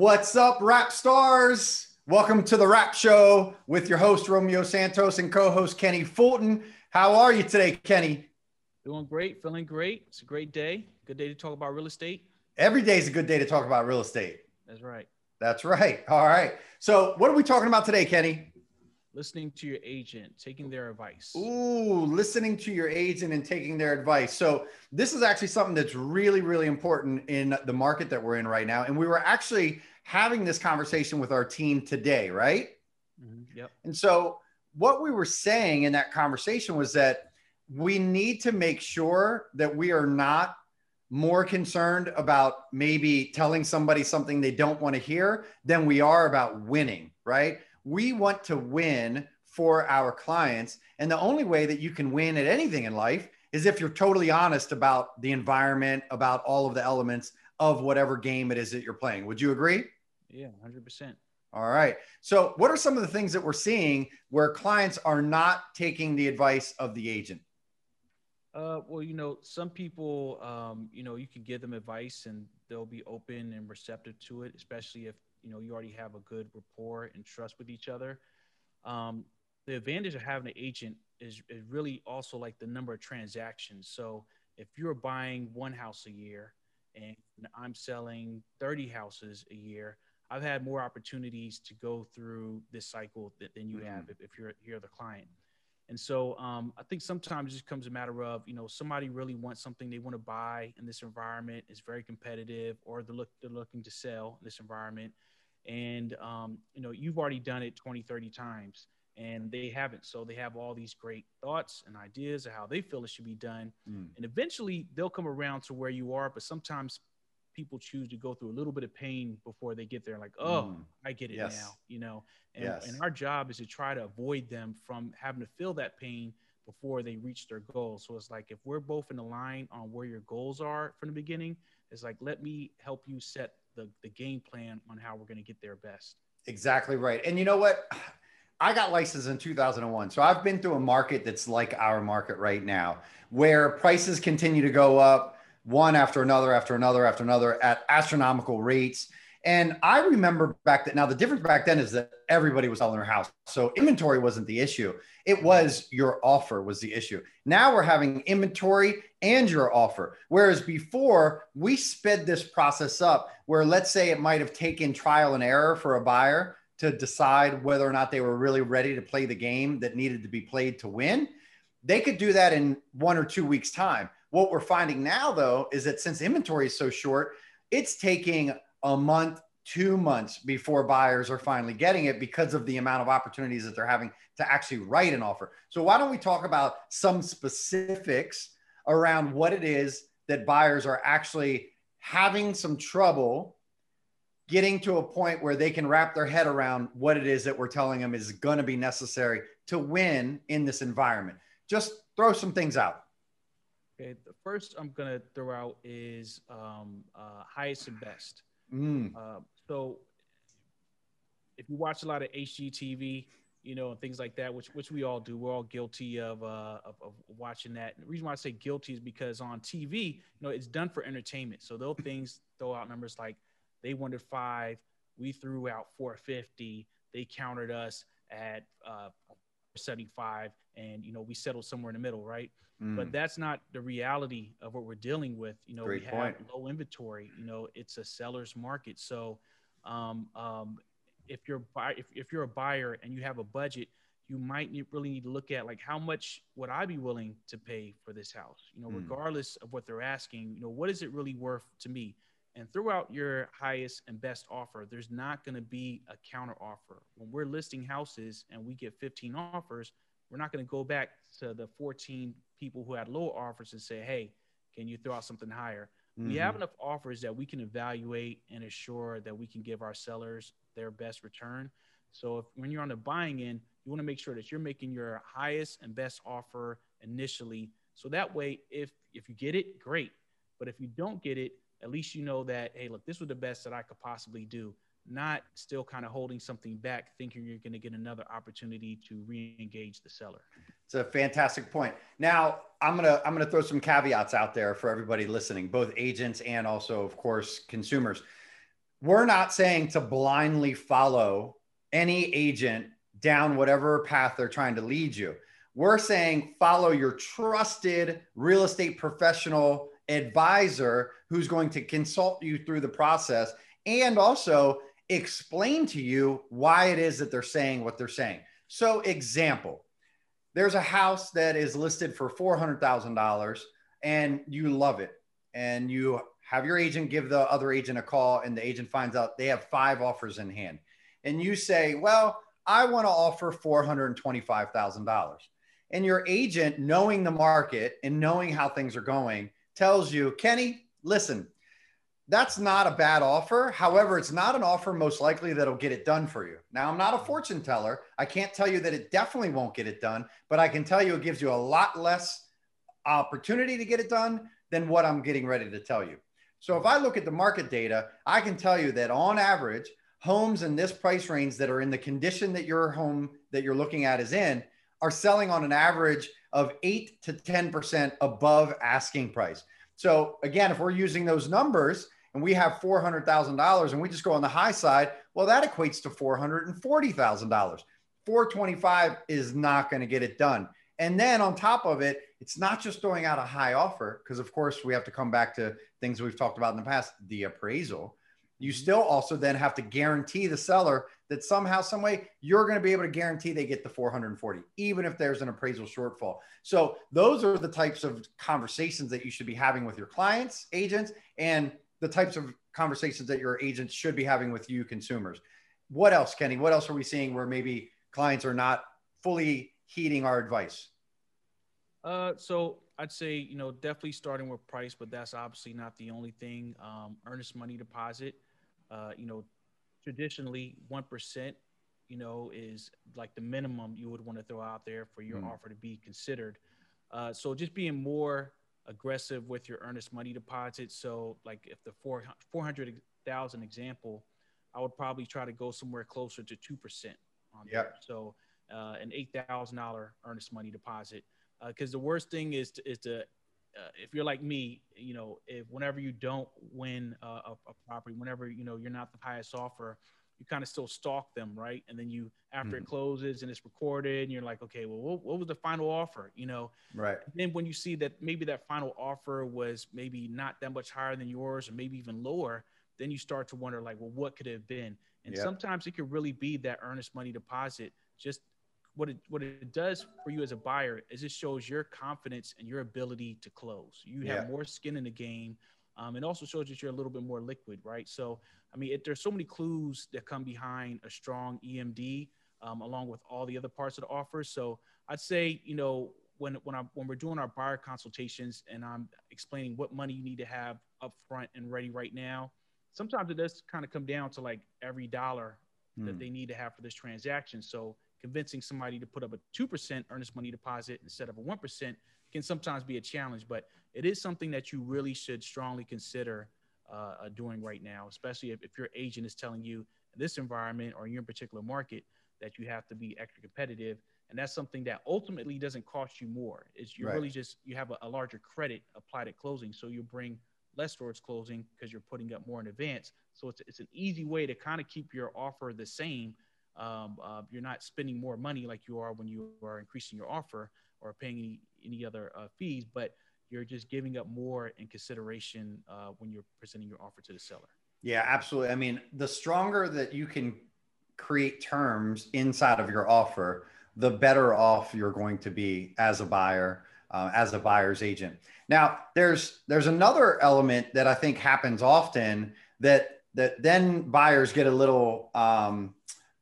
What's up, rap stars? Welcome to the Rap Show with your host, Romeo Santos, and co host, Kenny Fulton. How are you today, Kenny? Doing great, feeling great. It's a great day. Good day to talk about real estate. Every day is a good day to talk about real estate. That's right. That's right. All right. So, what are we talking about today, Kenny? Listening to your agent, taking their advice. Ooh, listening to your agent and taking their advice. So, this is actually something that's really, really important in the market that we're in right now. And we were actually having this conversation with our team today, right? Mm-hmm. Yep. And so, what we were saying in that conversation was that we need to make sure that we are not more concerned about maybe telling somebody something they don't want to hear than we are about winning, right? We want to win for our clients. And the only way that you can win at anything in life is if you're totally honest about the environment, about all of the elements of whatever game it is that you're playing. Would you agree? Yeah, 100%. All right. So, what are some of the things that we're seeing where clients are not taking the advice of the agent? Uh, well, you know, some people, um, you know, you can give them advice and they'll be open and receptive to it, especially if, you know, you already have a good rapport and trust with each other. Um, the advantage of having an agent is, is really also like the number of transactions. So if you're buying one house a year and I'm selling 30 houses a year, I've had more opportunities to go through this cycle than you mm-hmm. have if, if you're, you're the client. And so um, I think sometimes it just comes a matter of, you know, somebody really wants something they want to buy in this environment. It's very competitive or they're, look, they're looking to sell in this environment. And, um, you know, you've already done it 20, 30 times and they haven't. So they have all these great thoughts and ideas of how they feel it should be done. Mm. And eventually they'll come around to where you are. But sometimes people choose to go through a little bit of pain before they get there like oh mm. i get it yes. now you know and, yes. and our job is to try to avoid them from having to feel that pain before they reach their goals so it's like if we're both in the line on where your goals are from the beginning it's like let me help you set the, the game plan on how we're going to get there best exactly right and you know what I got licensed in 2001. So I've been through a market that's like our market right now, where prices continue to go up one after another after another after another at astronomical rates. And I remember back then, now the difference back then is that everybody was selling their house. So inventory wasn't the issue. It was your offer was the issue. Now we're having inventory and your offer. Whereas before we sped this process up where let's say it might have taken trial and error for a buyer to decide whether or not they were really ready to play the game that needed to be played to win. They could do that in one or two weeks time what we're finding now, though, is that since inventory is so short, it's taking a month, two months before buyers are finally getting it because of the amount of opportunities that they're having to actually write an offer. So, why don't we talk about some specifics around what it is that buyers are actually having some trouble getting to a point where they can wrap their head around what it is that we're telling them is going to be necessary to win in this environment? Just throw some things out. Okay, the first I'm gonna throw out is um, uh, highest and best. Mm. Uh, so if you watch a lot of HGTV, you know, and things like that, which which we all do, we're all guilty of, uh, of, of watching that. And the reason why I say guilty is because on TV, you know, it's done for entertainment. So those things throw out numbers like they wanted five, we threw out 450, they countered us at uh, 75, and you know we settled somewhere in the middle, right? Mm. But that's not the reality of what we're dealing with. You know, Great we point. have low inventory. You know, it's a seller's market. So, um, um, if you're buy, if, if you're a buyer and you have a budget, you might need, really need to look at like how much would I be willing to pay for this house? You know, mm. regardless of what they're asking. You know, what is it really worth to me? And throughout your highest and best offer, there's not going to be a counter offer. When we're listing houses and we get 15 offers, we're not going to go back to the 14 people who had low offers and say, hey, can you throw out something higher? Mm-hmm. We have mm-hmm. enough offers that we can evaluate and assure that we can give our sellers their best return. So if, when you're on the buying end, you want to make sure that you're making your highest and best offer initially. So that way, if if you get it, great. But if you don't get it, at least you know that hey, look, this was the best that I could possibly do not still kind of holding something back, thinking you're going to get another opportunity to re-engage the seller. It's a fantastic point. Now, I'm gonna I'm gonna throw some caveats out there for everybody listening, both agents and also, of course, consumers. we're not saying to blindly follow any agent down whatever path they're trying to lead you. We're saying follow your trusted real estate professional advisor who's going to consult you through the process and also explain to you why it is that they're saying what they're saying. So, example, there's a house that is listed for $400,000 and you love it. And you have your agent give the other agent a call, and the agent finds out they have five offers in hand. And you say, Well, I want to offer $425,000. And your agent, knowing the market and knowing how things are going, tells you, Kenny, listen, that's not a bad offer. However, it's not an offer most likely that'll get it done for you. Now, I'm not a fortune teller. I can't tell you that it definitely won't get it done, but I can tell you it gives you a lot less opportunity to get it done than what I'm getting ready to tell you. So if I look at the market data, I can tell you that on average, homes in this price range that are in the condition that your home that you're looking at is in are selling on an average of 8 to 10% above asking price. So again, if we're using those numbers, and we have $400,000 and we just go on the high side, well, that equates to $440,000. 425 is not going to get it done. And then on top of it, it's not just throwing out a high offer, because of course we have to come back to things we've talked about in the past, the appraisal. You still also then have to guarantee the seller that somehow, some way, you're going to be able to guarantee they get the 440, even if there's an appraisal shortfall. So those are the types of conversations that you should be having with your clients, agents, and the types of conversations that your agents should be having with you consumers. What else, Kenny? What else are we seeing where maybe clients are not fully heeding our advice? Uh, so I'd say you know definitely starting with price, but that's obviously not the only thing. Um, earnest money deposit, uh, you know, traditionally one percent, you know, is like the minimum you would want to throw out there for your mm. offer to be considered. Uh, so just being more aggressive with your earnest money deposit. So like if the four 400,000 example, I would probably try to go somewhere closer to 2% on yep. There. So uh, an $8,000 earnest money deposit. Because uh, the worst thing is to, is to uh, if you're like me, you know, if whenever you don't win a, a, property, whenever you know you're not the highest offer, you kind of still stalk them, right? And then you, after mm. it closes and it's recorded, and you're like, okay, well, what, what was the final offer? You know, right? And then when you see that maybe that final offer was maybe not that much higher than yours, or maybe even lower, then you start to wonder, like, well, what could it have been? And yep. sometimes it could really be that earnest money deposit. Just what it what it does for you as a buyer is it shows your confidence and your ability to close. You have more skin in the game. Um, it also shows that you're a little bit more liquid, right? So I mean, it, there's so many clues that come behind a strong EMD, um, along with all the other parts of the offer. So I'd say, you know, when when I when we're doing our buyer consultations and I'm explaining what money you need to have up front and ready right now, sometimes it does kind of come down to like every dollar mm. that hmm. they need to have for this transaction. So convincing somebody to put up a two percent earnest money deposit instead of a one percent can sometimes be a challenge, but it is something that you really should strongly consider uh, doing right now, especially if, if your agent is telling you in this environment or in your particular market that you have to be extra competitive. And that's something that ultimately doesn't cost you more. Is you right. really just you have a, a, larger credit applied at closing, so you bring less towards closing because you're putting up more in advance. So it's it's an easy way to kind of keep your offer the same. Um, uh, you're not spending more money like you are when you are increasing your offer or paying any any other uh, fees, but you're just giving up more in consideration uh, when you're presenting your offer to the seller. Yeah, absolutely. I mean, the stronger that you can create terms inside of your offer, the better off you're going to be as a buyer, uh, as a buyer's agent. Now, there's there's another element that I think happens often that that then buyers get a little um,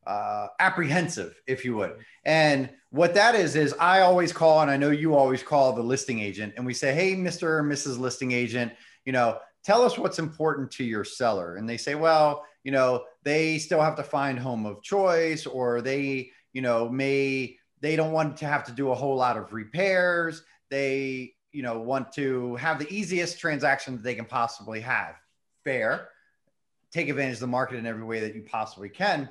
uh, apprehensive, if you would. And what that is, is I always call, and I know you always call the listing agent, and we say, Hey, Mr. or Mrs. Listing Agent, you know, tell us what's important to your seller. And they say, Well, you know, they still have to find home of choice, or they, you know, may, they don't want to have to do a whole lot of repairs. They, you know, want to have the easiest transaction that they can possibly have. Fair. Take advantage of the market in every way that you possibly can.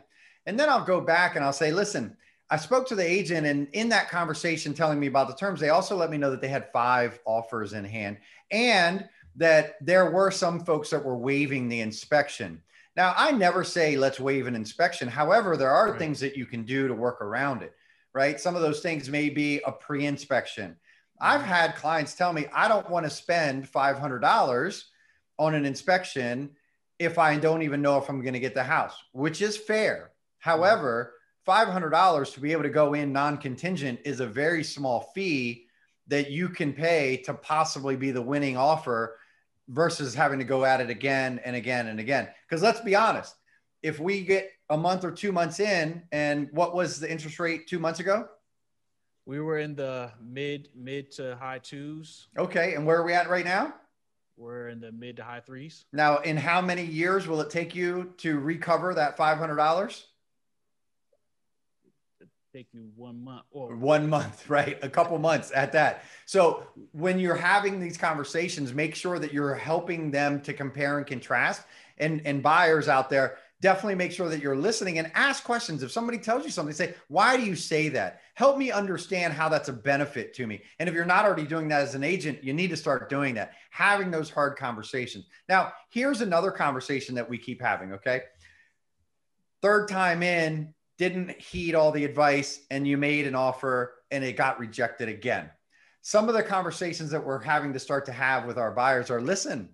And then I'll go back and I'll say, listen, I spoke to the agent, and in that conversation, telling me about the terms, they also let me know that they had five offers in hand and that there were some folks that were waiving the inspection. Now, I never say let's waive an inspection. However, there are right. things that you can do to work around it, right? Some of those things may be a pre inspection. I've mm-hmm. had clients tell me, I don't want to spend $500 on an inspection if I don't even know if I'm going to get the house, which is fair. However, $500 to be able to go in non contingent is a very small fee that you can pay to possibly be the winning offer versus having to go at it again and again and again. Because let's be honest, if we get a month or two months in, and what was the interest rate two months ago? We were in the mid mid to high twos. Okay, and where are we at right now? We're in the mid to high threes. Now, in how many years will it take you to recover that five hundred dollars? Take you one month or one month, right? A couple months at that. So when you're having these conversations, make sure that you're helping them to compare and contrast. And and buyers out there, definitely make sure that you're listening and ask questions. If somebody tells you something, say, why do you say that? Help me understand how that's a benefit to me. And if you're not already doing that as an agent, you need to start doing that, having those hard conversations. Now, here's another conversation that we keep having, okay? Third time in, didn't heed all the advice and you made an offer and it got rejected again. Some of the conversations that we're having to start to have with our buyers are listen,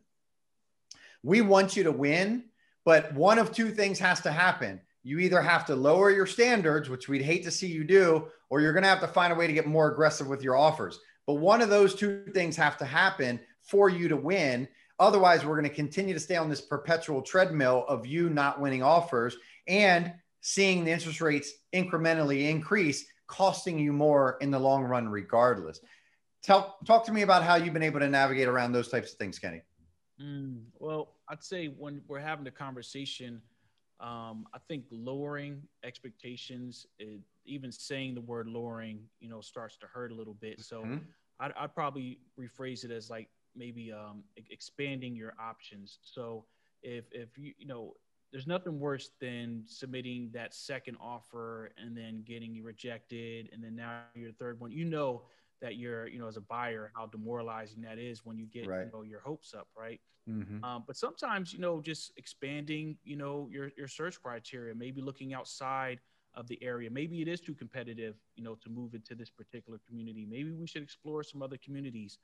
we want you to win, but one of two things has to happen. You either have to lower your standards, which we'd hate to see you do, or you're going to have to find a way to get more aggressive with your offers. But one of those two things have to happen for you to win. Otherwise, we're going to continue to stay on this perpetual treadmill of you not winning offers. And seeing the interest rates incrementally increase, costing you more in the long run, regardless. Tell, talk to me about how you've been able to navigate around those types of things, Kenny. Mm, well, I'd say when we're having the conversation, um, I think lowering expectations, it, even saying the word lowering, you know, starts to hurt a little bit. So mm-hmm. I'd, I'd, probably rephrase it as like maybe um, expanding your options. So if if you you know there's nothing worse than submitting that second offer and then getting rejected and then now your third one. You know that you're you know as a buyer how demoralizing that is when you get right. you know your hopes up right? Mm-hmm. um, but sometimes you know just expanding you know your your search criteria maybe looking outside of the area. Maybe it is too competitive you know to move into this particular community. Maybe we should explore some other communities.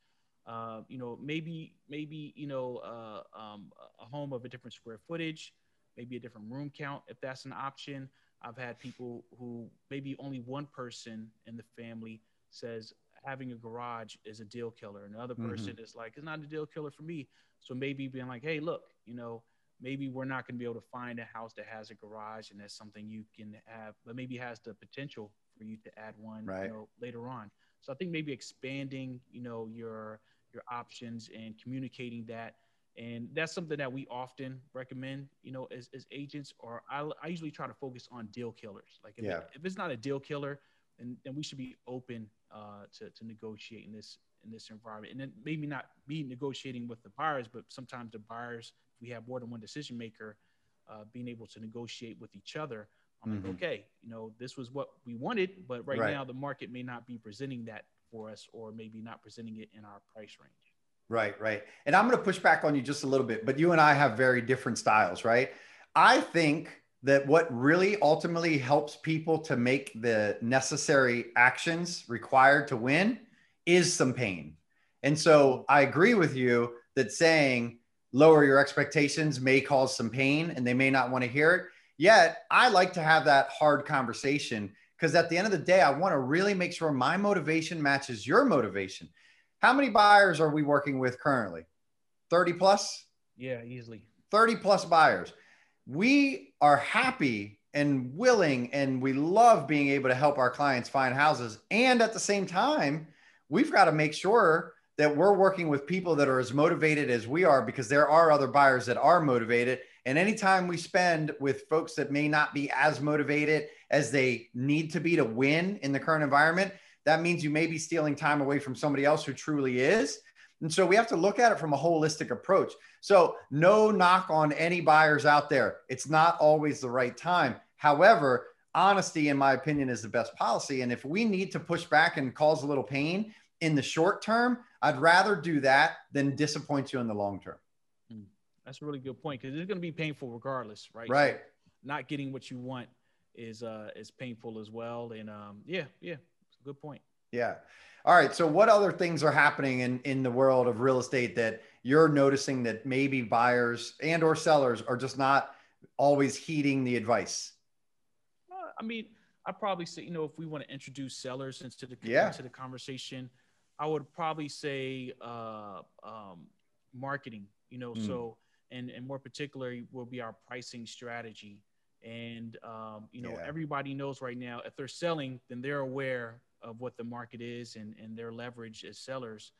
Uh, you know maybe maybe you know uh, um, a home of a different square footage maybe a different room count if that's an option. I've had people who maybe only one person in the family says having a garage is a deal killer. Another mm-hmm. person is like, it's not a deal killer for me. So maybe being like, hey, look, you know, maybe we're not going to be able to find a house that has a garage and that's something you can have, but maybe has the potential for you to add one right. you know, later on. So I think maybe expanding, you know, your your options and communicating that and that's something that we often recommend you know as, as agents or I, I usually try to focus on deal killers like if, yeah. it, if it's not a deal killer then, then we should be open uh, to, to negotiate in this in this environment and then maybe not be negotiating with the buyers but sometimes the buyers if we have more than one decision maker uh, being able to negotiate with each other i'm mm-hmm. like okay you know this was what we wanted but right, right now the market may not be presenting that for us or maybe not presenting it in our price range Right, right. And I'm going to push back on you just a little bit, but you and I have very different styles, right? I think that what really ultimately helps people to make the necessary actions required to win is some pain. And so I agree with you that saying lower your expectations may cause some pain and they may not want to hear it. Yet I like to have that hard conversation because at the end of the day, I want to really make sure my motivation matches your motivation. How many buyers are we working with currently? 30 plus? Yeah, easily. 30 plus buyers. We are happy and willing and we love being able to help our clients find houses. And at the same time, we've got to make sure that we're working with people that are as motivated as we are because there are other buyers that are motivated. And anytime we spend with folks that may not be as motivated as they need to be to win in the current environment, that means you may be stealing time away from somebody else who truly is. And so we have to look at it from a holistic approach. So, no knock on any buyers out there. It's not always the right time. However, honesty, in my opinion, is the best policy. And if we need to push back and cause a little pain in the short term, I'd rather do that than disappoint you in the long term. Hmm. That's a really good point because it's going to be painful regardless, right? Right. So not getting what you want is uh is painful as well. And um yeah, yeah, good point. Yeah. All right. So what other things are happening in in the world of real estate that you're noticing that maybe buyers and or sellers are just not always heeding the advice? Uh, I mean, I probably say, you know, if we want to introduce sellers into the Yeah. into the conversation, I would probably say uh, um, marketing. You know, Mm. so and and more particularly will be our pricing strategy. And um, you know, Yeah. everybody knows right now if they're selling, then they're aware of what the market is and and their leverage as sellers.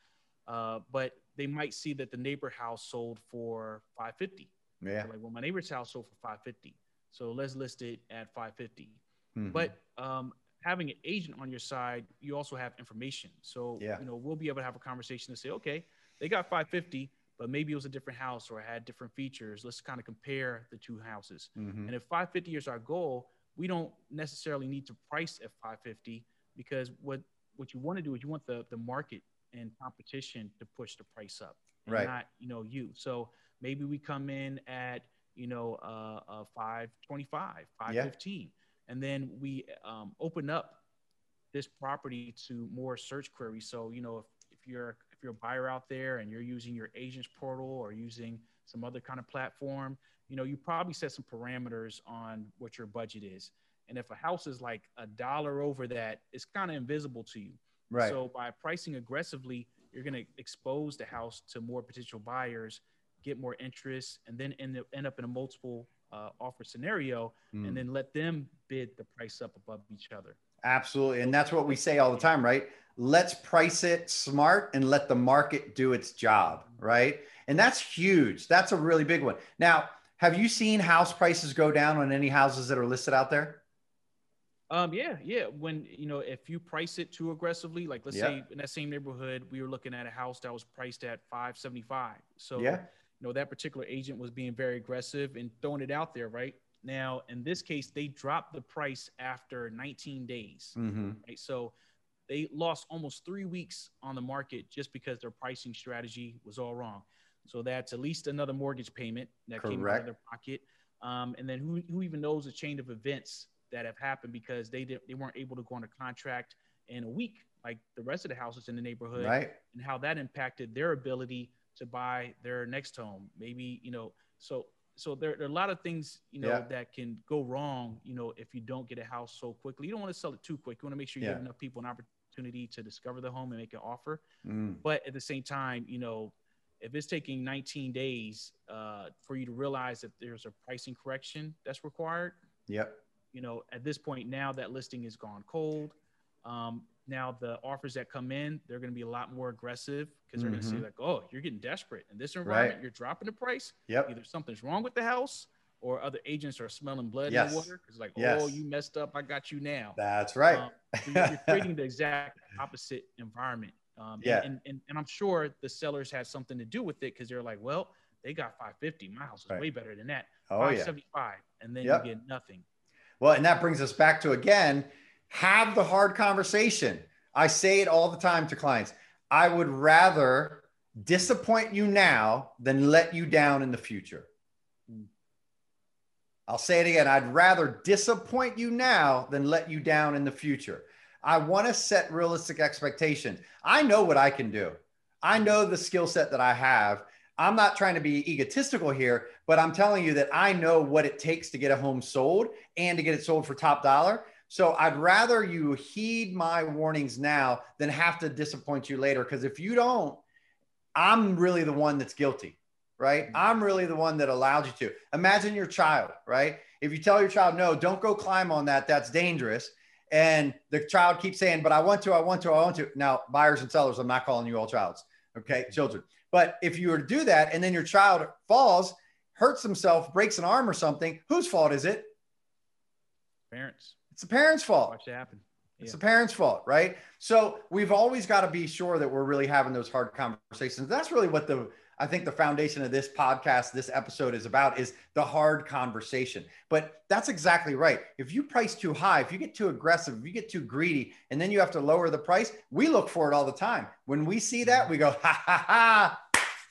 Uh, but they might see that the neighbor house sold for 550. Yeah. Like, well, my neighbor's house sold for 550. So let's list it at 550. Mhm. But um, having an agent on your side, you also have information. So Yeah. you know we'll be able to have a conversation and say, okay, they got 550, but maybe it was a different house or had different features. Let's kind of compare the two houses. Mhm. And if 550 is our goal, we don't necessarily need to price at 550 because what what you want to do is you want the the market and competition to push the price up, and Right. not you know you. So maybe we come in at you know uh, uh 525, 515, and then we um, open up this property to more search queries. So you know if, if you're if you're a buyer out there and you're using your agents portal or using some other kind of platform, you know you probably set some parameters on what your budget is. And if a house is like a dollar over that, it's kind of invisible to you. Right. So by pricing aggressively, you're going to expose the house to more potential buyers, get more interest, and then end up, end up in a multiple uh, offer scenario, Mm. and then let them bid the price up above each other. Absolutely. And that's what we say all the time, right? Let's price it smart and let the market do its job, right? And that's huge. That's a really big one. Now, have you seen house prices go down on any houses that are listed out there? Um, yeah, yeah. When you know, if you price it too aggressively, like let's Yeah. say in that same neighborhood, we were looking at a house that was priced at 575. So Yeah. you know, that particular agent was being very aggressive and throwing it out there, right? Now, in this case, they dropped the price after 19 days, Mm-hmm. right? So they lost almost three weeks on the market just because their pricing strategy was all wrong. So that's at least another mortgage payment that came out of their pocket. Um, and then who, who even knows the chain of events that have happened because they did they weren't able to go on a contract in a week like the rest of the houses in the neighborhood Right. and how that impacted their ability to buy their next home. Maybe, you know, so so there, there are a lot of things, you know, Yeah. that can go wrong, you know, if you don't get a house so quickly. You don't want to sell it too quick. You want to make sure you Yeah. give enough people an opportunity to discover the home and make an offer. Mm. But at the same time, you know, if it's taking 19 days uh, for you to realize that there's a pricing correction that's required, Yep. You know, at this point now that listing is gone cold. Um, now the offers that come in, they're going to be a lot more aggressive because they're going to say Mhm. like, "Oh, you're getting desperate in this environment. Right. You're dropping the price. Yep. Either something's wrong with the house, or other agents are smelling blood Yes. in the water because like, Yes. oh, you messed up. I got you now." That's right. Um, so you're, creating the exact opposite environment. Um, and- Yeah. and, and, and I'm sure the sellers had something to do with it because they're like, well, they got 550. My house is Right. way better than that. oh yeah. 575. And then Yep. you get nothing. Well, and that brings us back to again, have the hard conversation. I say it all the time to clients. I would rather disappoint you now than let you down in the future. I'll say it again. I'd rather disappoint you now than let you down in the future. I want to set realistic expectations. I know what I can do. I know the skill set that I have. I'm not trying to be egotistical here, but I'm telling you that I know what it takes to get a home sold and to get it sold for top dollar. So I'd rather you heed my warnings now than have to disappoint you later. Because if you don't, I'm really the one that's guilty, right? Mm-hmm. I'm really the one that allowed you to. Imagine your child, right? If you tell your child, no, don't go climb on that, that's dangerous. And the child keeps saying, but I want to, I want to, I want to. Now, buyers and sellers, I'm not calling you all childs, okay? Mm-hmm. Children. But if you were to do that and then your child falls, hurts himself, breaks an arm or something, whose fault is it? Parents, It's the parents' fault. watch it happen. It's the parents' fault, right? So we've always got to be sure that we're really having those hard conversations. That's really what the I think the foundation of this podcast, this episode is about is the hard conversation. But that's exactly right. If you price too high, if you get too aggressive, if you get too greedy, and then you have to lower the price, we look for it all the time. When we see that, mm-hmm. we go, ha ha ha,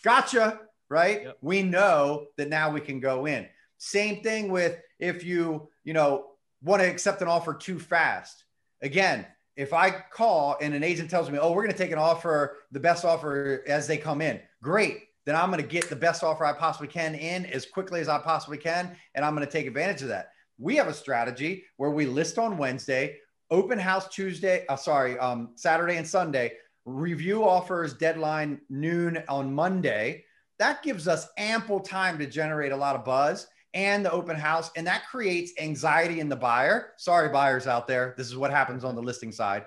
gotcha. Right? Yep. We know that now we can go in. Same thing with if you, you know, want to accept an offer too fast. Again, if I call and an agent tells me, "Oh, we're going to take an offer, the best offer as they come in," great. Then I'm going to get the best offer I possibly can in as quickly as I possibly can, and I'm going to take advantage of that. We have a strategy where we list on Wednesday, open house Tuesday, uh, sorry, um, Saturday and Sunday, review offers deadline noon on Monday. That gives us ample time to generate a lot of buzz and the open house. And that creates anxiety in the buyer. Sorry, buyers out there. This is what happens on the listing side.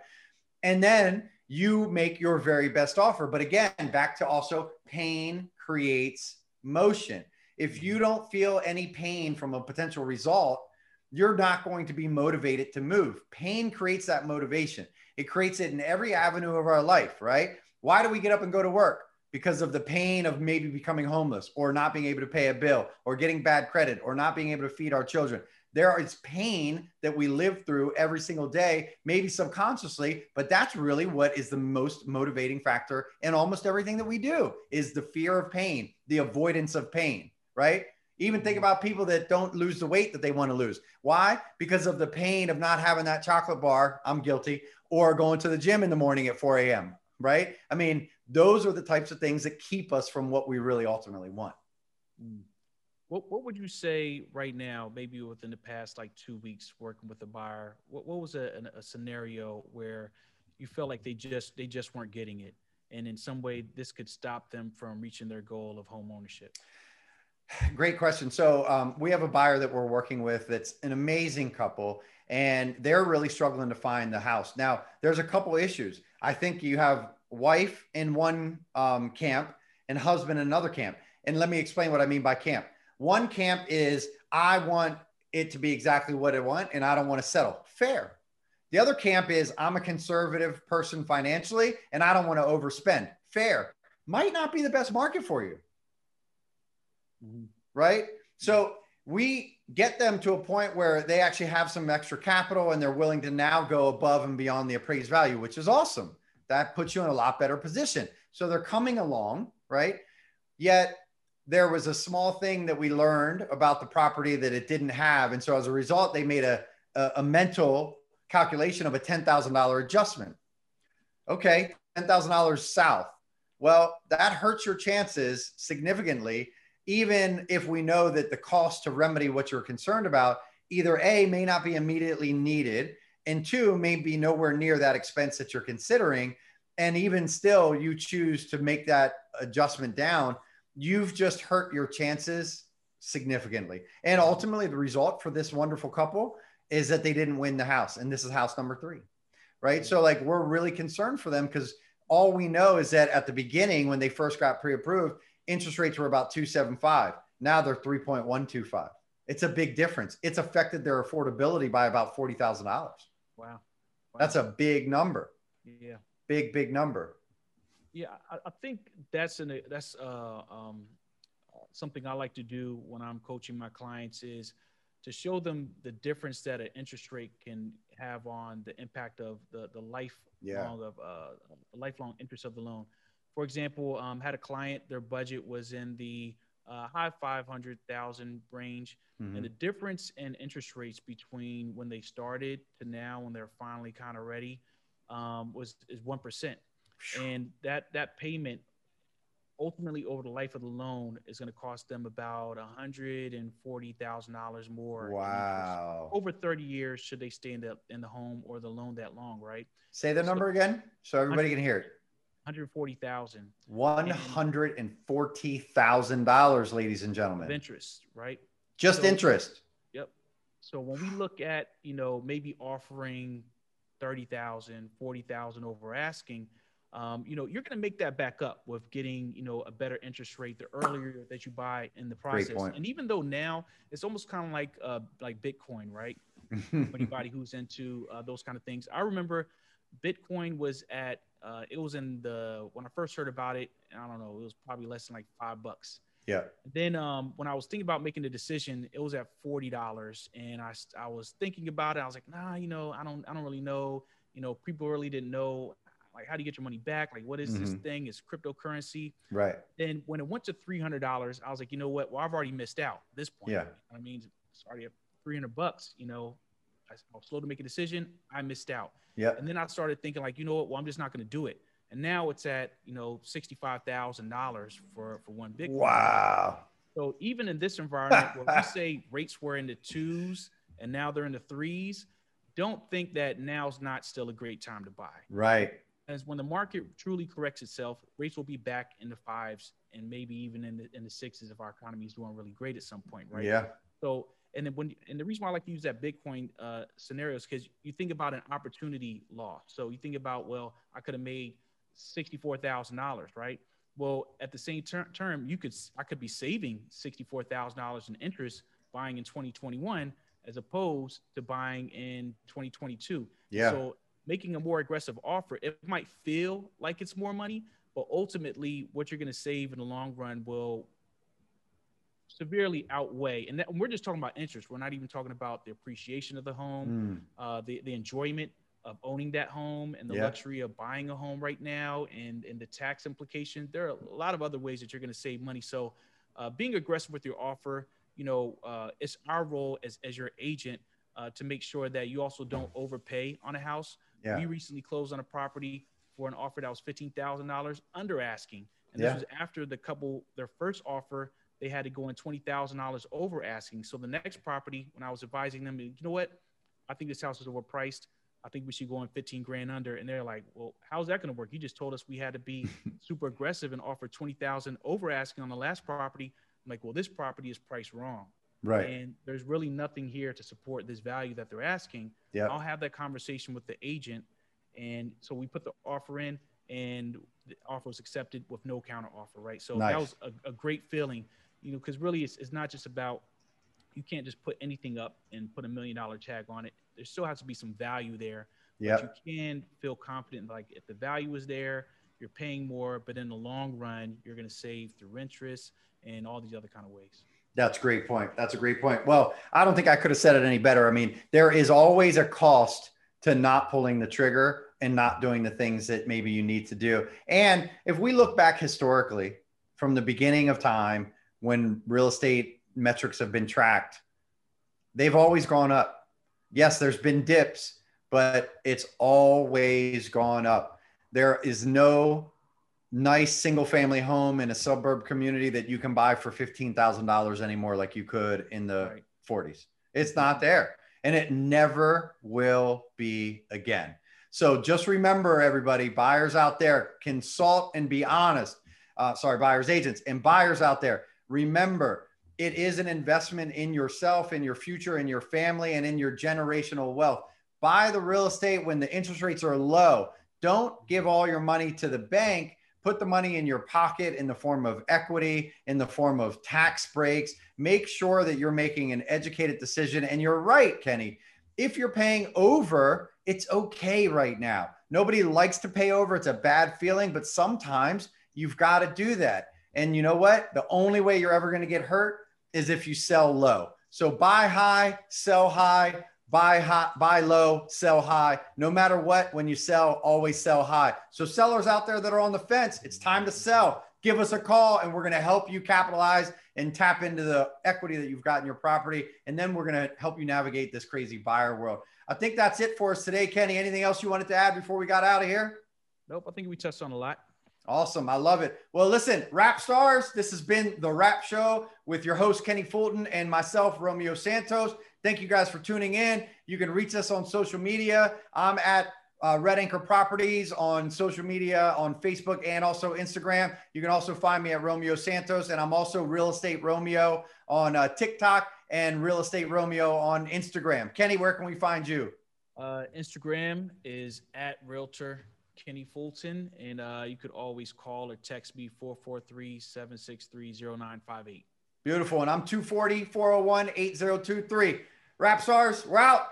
And then you make your very best offer. But again, back to also pain creates motion. If you mm-hmm. don't feel any pain from a potential result, you're not going to be motivated to move. Pain creates that motivation. It creates it in every avenue of our life, right? Why do we get up and go to work? Because of the pain of maybe becoming homeless or not being able to pay a bill or getting bad credit or not being able to feed our children. There is pain that we live through every single day, maybe subconsciously, but that's really what is the most motivating factor in almost everything that we do is the fear of pain, the avoidance of pain, right? Even think mm-hmm. about people that don't lose the weight that they want to lose. Why? Because of the pain of not having that chocolate bar. I'm guilty. Or going to the gym in the morning at 4 a.m. Right? I mean, those are the types of things that keep us from what we really ultimately want. Mm. What, what would you say right now, maybe within the past like two weeks working with a buyer, what, what was a, a scenario where you felt like they just, they just weren't getting it? And in some way this could stop them from reaching their goal of home ownership? Great question. So um, we have a buyer that we're working with that's an amazing couple, and they're really struggling to find the house. Now, there's a couple issues. I think you have wife in one um, camp and husband in another camp. And let me explain what I mean by camp. One camp is I want it to be exactly what I want and I don't want to settle. Fair. The other camp is I'm a conservative person financially and I don't want to overspend. Fair. Might not be the best market for you. Mm-hmm. Right? So we get them to a point where they actually have some extra capital and they're willing to now go above and beyond the appraised value, which is awesome that puts you in a lot better position. So they're coming along, right? Yet there was a small thing that we learned about the property that it didn't have. And so as a result, they made a, a, a mental calculation of a $10,000 adjustment. Okay, $10,000 south. Well, that hurts your chances significantly, even if we know that the cost to remedy what you're concerned about either A, may not be immediately needed, and two may be nowhere near that expense that you're considering. And even still you choose to make that adjustment down. You've just hurt your chances significantly. And ultimately the result for this wonderful couple is that they didn't win the house. And this is house number three right? Mm-hmm. So like we're really concerned for them because all we know is that at the beginning when they first got pre-approved interest rates were about 275 now they're 3.125 it's a big difference. It's affected their affordability by about $40000 Wow. wow. That's a big number. Yeah. Big, big number. Yeah. I, I think that's an, that's, uh, um, something I like to do when I'm coaching my clients is to show them the difference that an interest rate can have on the impact of the, the lifelong yeah. of, uh, lifelong interest of the loan. For example, um, had a client, their budget was in the, uh, high 500,000 range. Mm-hmm. And the difference in interest rates between when they started to now when they're finally kind of ready um, was is 1%. And that, that payment ultimately over the life of the loan is going to cost them about $140,000 more. Wow. Over 30 years should they stay in the, in the home or the loan that long, right? Say the number again so everybody can hear it. 140,000. $140,000, ladies and gentlemen. Interest, right? Just so, interest. Yep. So when we look at, you know, maybe offering 30,000, 40,000 over asking, um, you know, you're going to make that back up with getting, you know, a better interest rate the earlier that you buy in the process. And even though now it's almost kind of like, uh, like Bitcoin, right? Anybody who's into uh, those kind of things. I remember Bitcoin was at uh, it was in the when I first heard about it. I don't know. It was probably less than like five bucks. Yeah. Then um, when I was thinking about making the decision, it was at forty dollars, and I I was thinking about it. I was like, nah, you know, I don't I don't really know. You know, people really didn't know Like, how do you get your money back? Like, what is this Mhm. thing? It's cryptocurrency. Right. Then when it went to three hundred dollars, I was like, you know what? Well, I've already missed out at this point. Yeah. I mean, it's already at three hundred bucks. You know, I was slow to make a decision. I missed out. Yeah. And then I started thinking, like, you know what? Well, I'm just not going to do it. And now it's at you know sixty five thousand dollars for for one Bitcoin. Wow. So even in this environment where we say rates were in the twos and now they're in the threes, don't think that now's not still a great time to buy. Right. As when the market truly corrects itself, rates will be back in the fives and maybe even in the in the sixes if our economy is doing really great at some point, right? Yeah. So and then when and the reason why I like to use that Bitcoin uh, scenario is because you think about an opportunity loss. So you think about well, I could have made sixty four thousand dollars, right? Well, at the same ter- term, you could I could be saving sixty four thousand dollars in interest buying in twenty twenty one as opposed to buying in twenty twenty two. Yeah. So making a more aggressive offer, it might feel like it's more money, but ultimately, what you're going to save in the long run will severely outweigh. And, that, and we're just talking about interest. We're not even talking about the appreciation of the home, Mm. uh, the the enjoyment of owning that home, and the Yeah. luxury of buying a home right now, and and the tax implication. There are a lot of other ways that you're going to save money. So, uh, being aggressive with your offer, you know, uh, it's our role as as your agent. Uh, to make sure that you also don't overpay on a house. Yeah. We recently closed on a property for an offer that was fifteen thousand dollars under asking, and Yeah. this was after the couple their first offer they had to go in twenty thousand dollars over asking. So the next property, when I was advising them, you know what, I think this house is overpriced. I think we should go in fifteen grand under, and they're like, well, how's that going to work? You just told us we had to be super aggressive and offer twenty thousand over asking on the last property. I'm like, well, this property is priced wrong Right. and there's really nothing here to support this value that they're asking. Yeah. I'll have that conversation with the agent, and so we put the offer in, and the offer was accepted with no counter offer, right? So Nice. that was a, a great feeling, you know, because really it's, it's not just about you can't just put anything up and put a million dollar tag on it. There still has to be some value there. Yeah. But you can feel confident, like if the value is there, you're paying more, but in the long run, you're going to save through interest and all these other kind of ways. That's a great point. That's a great point. Well, I don't think I could have said it any better. I mean, there is always a cost to not pulling the trigger and not doing the things that maybe you need to do. And if we look back historically from the beginning of time when real estate metrics have been tracked, they've always gone up. Yes, there's been dips, but it's always gone up. There is no nice single family home in a suburb community that you can buy for $15,000 anymore like you could in the Right. 40s. It's not there and it never will be again. So just remember, everybody, buyers out there, consult and be honest. Uh, sorry, buyers agents and buyers out there, remember it is an investment in yourself, in your future, in your family, and in your generational wealth. Buy the real estate when the interest rates are low. Don't give all your money to the bank put the money in your pocket in the form of equity, in the form of tax breaks. Make sure that you're making an educated decision. And you're right, Kenny. If you're paying over, it's okay right now. Nobody likes to pay over. It's a bad feeling, but sometimes you've got to do that. And you know what? The only way you're ever going to get hurt is if you sell low. So buy high, sell high, buy high, buy low, sell high. No matter what, when you sell, always sell high. So sellers out there that are on the fence, it's time to sell. Give us a call and we're going to help you capitalize and tap into the equity that you've got in your property. And then we're going to help you navigate this crazy buyer world. I think that's it for us today, Kenny. Anything else you wanted to add before we got out of here? Nope, I think we touched on a lot. Awesome. I love it. Well, listen, Rap Stars, this has been the Rap Show with your host, Kenny Fulton, and myself, Romeo Santos. Thank you guys for tuning in. You can reach us on social media. I'm at uh, Red Anchor Properties on social media, on Facebook, and also Instagram. You can also find me at Romeo Santos, and I'm also Real Estate Romeo on uh, TikTok and Real Estate Romeo on Instagram. Kenny, where can we find you? Uh, Instagram is at Realtor Kenny Fulton, and uh, you could always call or text me 443 763 0958. Beautiful. And I'm 240 401 8023. Rap Stars, we're out.